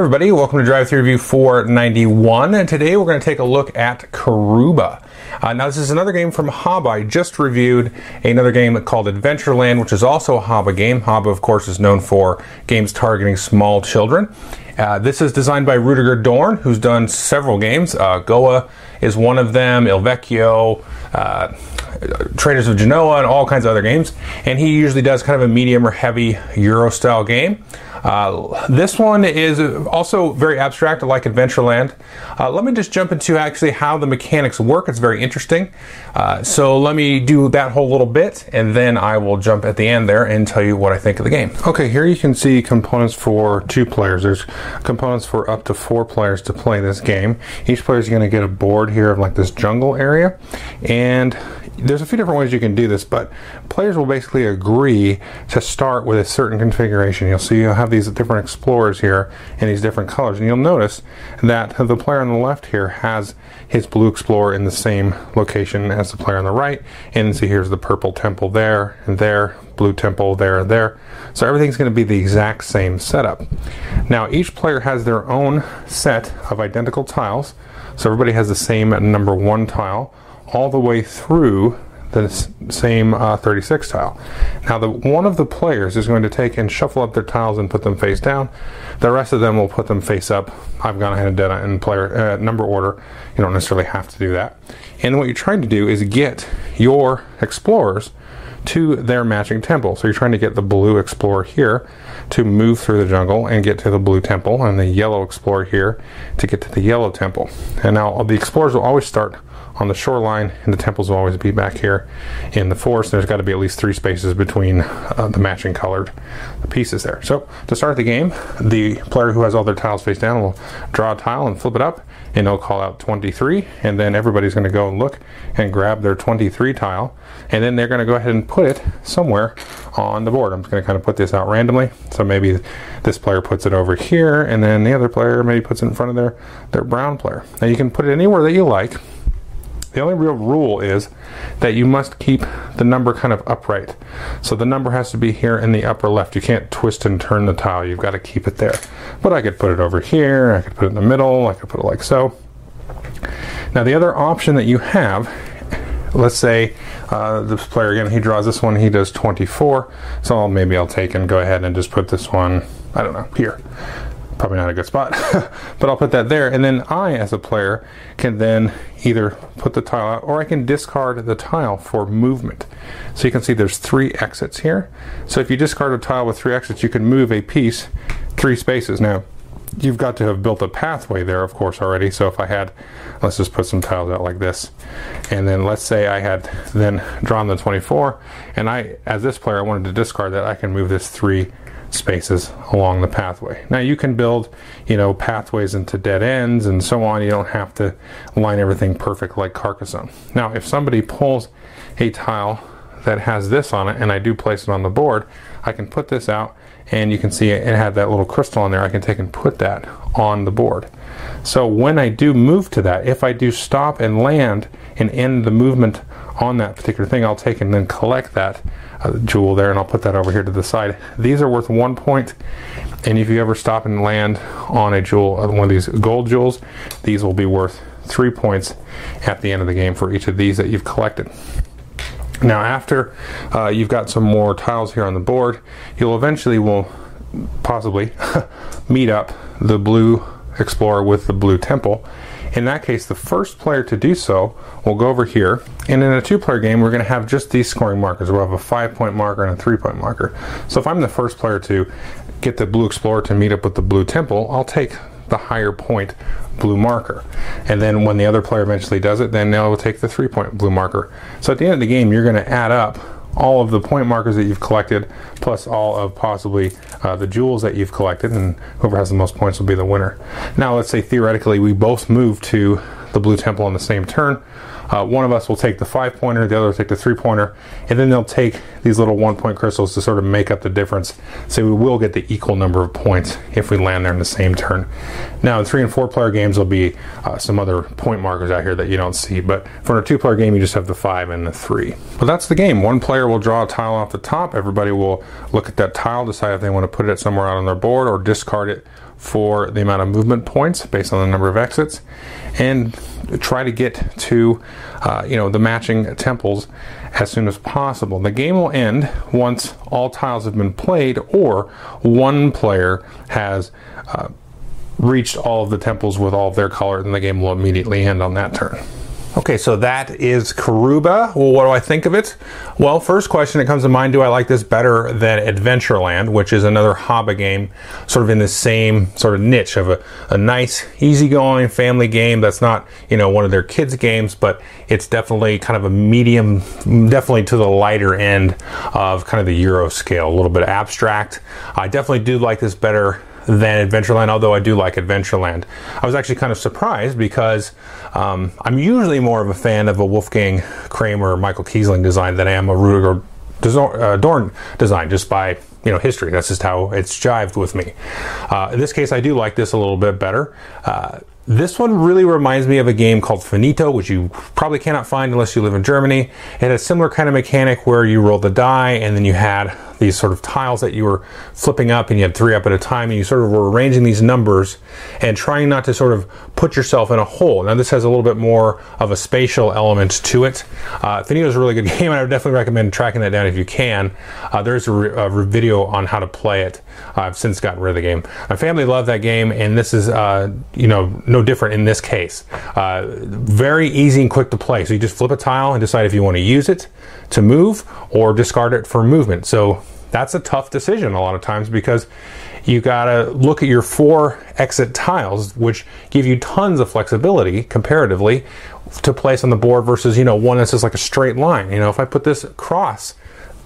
everybody, welcome to Drive Thru Review 491, and today we're going to take a look at Karuba. Uh, now, this is another game from Haba. I just reviewed another game called Adventureland, which is also a Haba game. Haba, of course, is known for games targeting small children. Uh, this is designed by Rudiger Dorn, who's done several games. Uh, Goa is one of them, Il Vecchio, uh, Traders of Genoa, and all kinds of other games. And he usually does kind of a medium or heavy Euro style game. Uh, this one is also very abstract, like Adventureland. Uh, let me just jump into actually how the mechanics work. It's very interesting. Uh, so let me do that whole little bit, and then I will jump at the end there and tell you what I think of the game. Okay, here you can see components for two players. There's components for up to four players to play this game. Each player is going to get a board here of like this jungle area, and there's a few different ways you can do this, but players will basically agree to start with a certain configuration. You'll see you'll have these different explorers here in these different colors, and you'll notice that the player on the left here has his blue explorer in the same location as the player on the right, and see here's the purple temple there and there, blue temple there and there. So everything's going to be the exact same setup. Now each player has their own set of identical tiles, so everybody has the same number one tile all the way through the same uh, 36 tile. Now, the one of the players is going to take and shuffle up their tiles and put them face down. The rest of them will put them face up. I've gone ahead and done it in player uh, number order. You don't necessarily have to do that. And what you're trying to do is get your explorers to their matching temple. So you're trying to get the blue explorer here to move through the jungle and get to the blue temple, and the yellow explorer here to get to the yellow temple. And now the explorers will always start on the shoreline, and the temples will always be back here in the forest. There's got to be at least three spaces between uh, the matching colored pieces there. So to start the game, the player who has all their tiles face down will draw a tile and flip it up, and it'll call out 23, and then everybody's going to go and look and grab their 23 tile, and then they're going to go ahead and put it somewhere on the board. I'm just going to kind of put this out randomly. So maybe this player puts it over here, and then the other player maybe puts it in front of their, their brown player. Now you can put it anywhere that you like. The only real rule is that you must keep the number kind of upright. So the number has to be here in the upper left. You can't twist and turn the tile. You've got to keep it there. But I could put it over here. I could put it in the middle. I could put it like so. Now the other option that you have, let's say uh, this player again, he draws this one. He does 24. So maybe I'll take and go ahead and just put this one. I don't know here probably not a good spot, but I'll put that there. And then I, as a player, can then either put the tile out or I can discard the tile for movement. So you can see there's three exits here. So if you discard a tile with three exits, you can move a piece three spaces. Now, you've got to have built a pathway there, of course, already. So if I had, let's just put some tiles out like this, and then let's say I had then drawn the 24, and I, as this player, I wanted to discard that, I can move this three spaces along the pathway. Now you can build, you know, pathways into dead ends and so on. You don't have to line everything perfect like Carcassonne. Now, if somebody pulls a tile that has this on it and I do place it on the board, I can put this out and you can see it, had that little crystal on there. I can take and put that on the board. So when I do move to that, if I do stop and land and end the movement on that particular thing, I'll take and then collect that uh, jewel there and I'll put that over here to the side. These are worth one point and if you ever stop and land on a jewel, uh, one of these gold jewels, these will be worth three points at the end of the game for each of these that you've collected. Now after uh, you've got some more tiles here on the board, you'll eventually will possibly meet up the blue explorer with the blue temple in that case, the first player to do so will go over here, and in a two-player game, we're going to have just these scoring markers. We'll have a five-point marker and a three-point marker. So if I'm the first player to get the blue explorer to meet up with the blue temple, I'll take the higher point blue marker. And then when the other player eventually does it, then they'll take the three-point blue marker. So at the end of the game, you're going to add up all of the point markers that you've collected, plus all of possibly uh, the jewels that you've collected, and whoever has the most points will be the winner. Now, let's say theoretically we both move to the blue temple on the same turn. Uh, one of us will take the five pointer, the other will take the three pointer, and then they'll take these little one point crystals to sort of make up the difference. So we will get the equal number of points if we land there in the same turn. Now, in three and four player games, there'll be uh, some other point markers out here that you don't see, but for a two player game, you just have the five and the three. But that's the game. One player will draw a tile off the top, everybody will look at that tile, decide if they want to put it somewhere out on their board or discard it for the amount of movement points based on the number of exits, and try to get to uh, you know the matching temples as soon as possible. The game will end once all tiles have been played or one player has uh, reached all of the temples with all of their color, and the game will immediately end on that turn. Okay, so that is Karuba. Well, what do I think of it? Well, first question that comes to mind, do I like this better than Adventureland, which is another Haba game, sort of in the same sort of niche of a, a nice, easygoing family game that's not, you know, one of their kids' games, but it's definitely kind of a medium, definitely to the lighter end of kind of the Euro scale, a little bit abstract. I definitely do like this better than Adventureland, although I do like Adventureland. I was actually kind of surprised because um, I'm usually more of a fan of a Wolfgang Kramer Michael Kiesling design than I am a Rudiger uh, Dorn design, just by you know history. That's just how it's jived with me. Uh, in this case, I do like this a little bit better. Uh, this one really reminds me of a game called Finito, which you probably cannot find unless you live in Germany. It had a similar kind of mechanic where you roll the die and then you had these sort of tiles that you were flipping up and you had three up at a time and you sort of were arranging these numbers and trying not to sort of put yourself in a hole. Now this has a little bit more of a spatial element to it. Uh, is a really good game and I would definitely recommend tracking that down if you can. Uh, there's a, re- a, video on how to play it. Uh, I've since gotten rid of the game. My family loved that game and this is, uh, you know, no different in this case. Uh, very easy and quick to play. So you just flip a tile and decide if you want to use it to move or discard it for movement. So that's a tough decision a lot of times because you got to look at your four exit tiles, which give you tons of flexibility comparatively to place on the board versus, you know, one that's just like a straight line. You know, if I put this cross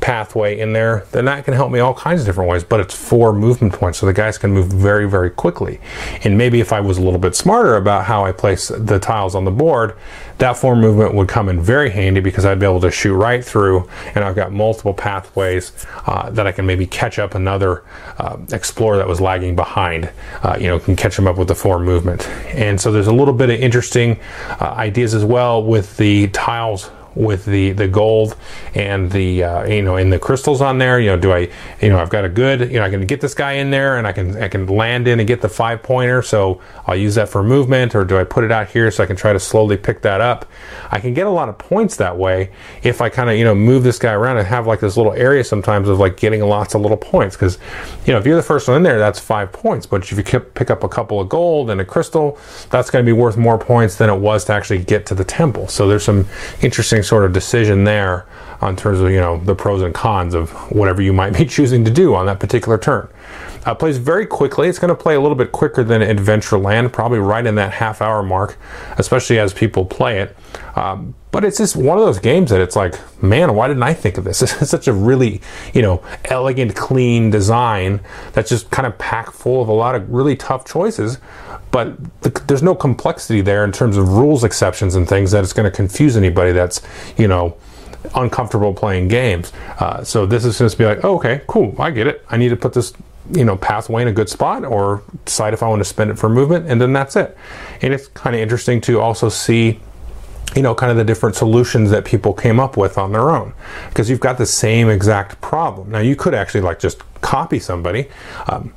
pathway in there, then that can help me all kinds of different ways. But it's four movement points, so the guys can move very, very quickly. And maybe if I was a little bit smarter about how I place the tiles on the board, that four movement would come in very handy because I'd be able to shoot right through, and I've got multiple pathways uh, that I can maybe catch up another uh, explorer that was lagging behind. Uh, you know, can catch them up with the four movement. And so there's a little bit of interesting uh, ideas as well with the tiles with the the gold and the uh, you know in the crystals on there. You know do i you know i've got a good you know i can get this guy in there and i can i can land in and get the five pointer. So i'll use that for movement or do i put it out here so i can try to slowly pick that up? I can get a lot of points that way if i kind of you know move this guy around and have like this little area sometimes of like getting lots of little points. Because you know if you're the first one in there that's five points. But if you pick up a couple of gold and a crystal that's going to be worth more points than it was to actually get to the temple. So there's some interesting sort of decision there on terms of you know the pros and cons of whatever you might be choosing to do on that particular turn. Uh, plays very quickly. It's going to play a little bit quicker than Adventureland, probably right in that half hour mark, especially as people play it. Um, but it's just one of those games that it's like, man, why didn't I think of this? Is such a really, you know, elegant, clean design that's just kind of packed full of a lot of really tough choices. But the, there's no complexity there in terms of rules exceptions and things that it's going to confuse anybody that's, you know, uncomfortable playing games. Uh, so this is just be like, oh, okay, cool, I get it. I need to put this you know pathway in a good spot or decide if I want to spend it for movement and then that's it. And it's kind of interesting to also see you know kind of the different solutions that people came up with on their own because you've got the same exact problem. Now you could actually like just copy somebody. Um,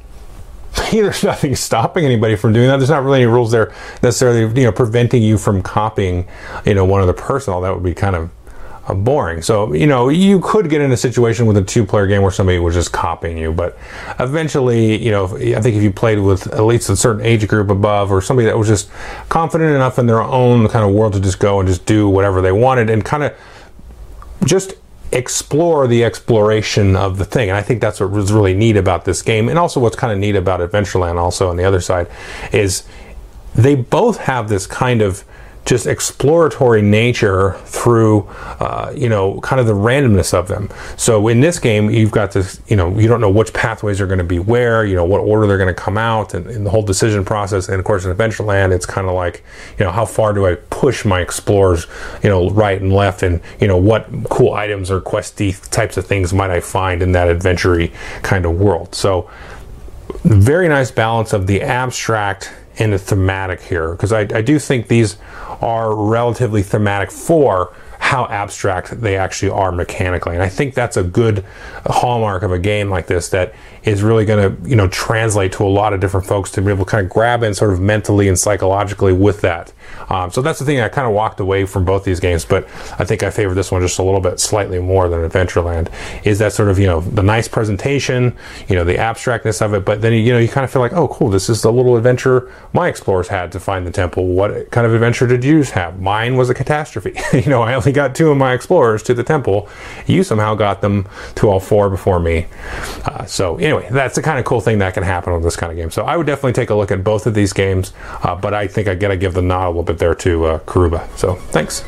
there's nothing stopping anybody from doing that. There's not really any rules there necessarily, you know, preventing you from copying, you know, one other person. All that would be kind of Uh, boring. So, you know, you could get in a situation with a two player game where somebody was just copying you, but eventually, you know, I think if you played with at least a certain age group above or somebody that was just confident enough in their own kind of world to just go and just do whatever they wanted and kind of just explore the exploration of the thing. And I think that's what was really neat about this game. And also what's kind of neat about Adventureland also on the other side is they both have this kind of just exploratory nature through, uh, you know, kind of the randomness of them. So in this game, you've got this, you know, you don't know which pathways are going to be where, you know, what order they're going to come out, and, and, the whole decision process. And of course, in Adventureland, it's kind of like, you know, how far do I push my explorers, you know, right and left, and you know, what cool items or questy types of things might I find in that adventure kind of world. So very nice balance of the abstract and the thematic here because I, I do think these are relatively thematic for how abstract they actually are mechanically. And I think that's a good hallmark of a game like this that is really going to, you know, translate to a lot of different folks to be able to kind of grab in sort of mentally and psychologically with that. Um, so that's the thing I kind of walked away from both these games, but I think I favor this one just a little bit slightly more than Adventureland. Is that sort of, you know, the nice presentation, you know, the abstractness of it, but then, you know, you kind of feel like, oh, cool, this is the little adventure my explorers had to find the temple. What kind of adventure did you have? Mine was a catastrophe. you know, I only got two of my explorers to the temple. You somehow got them to all four before me. Uh, so anyway, that's the kind of cool thing that can happen with this kind of game. So I would definitely take a look at both of these games, uh, but I think I got to give the nod a little bit there to uh, Karuba. So thanks.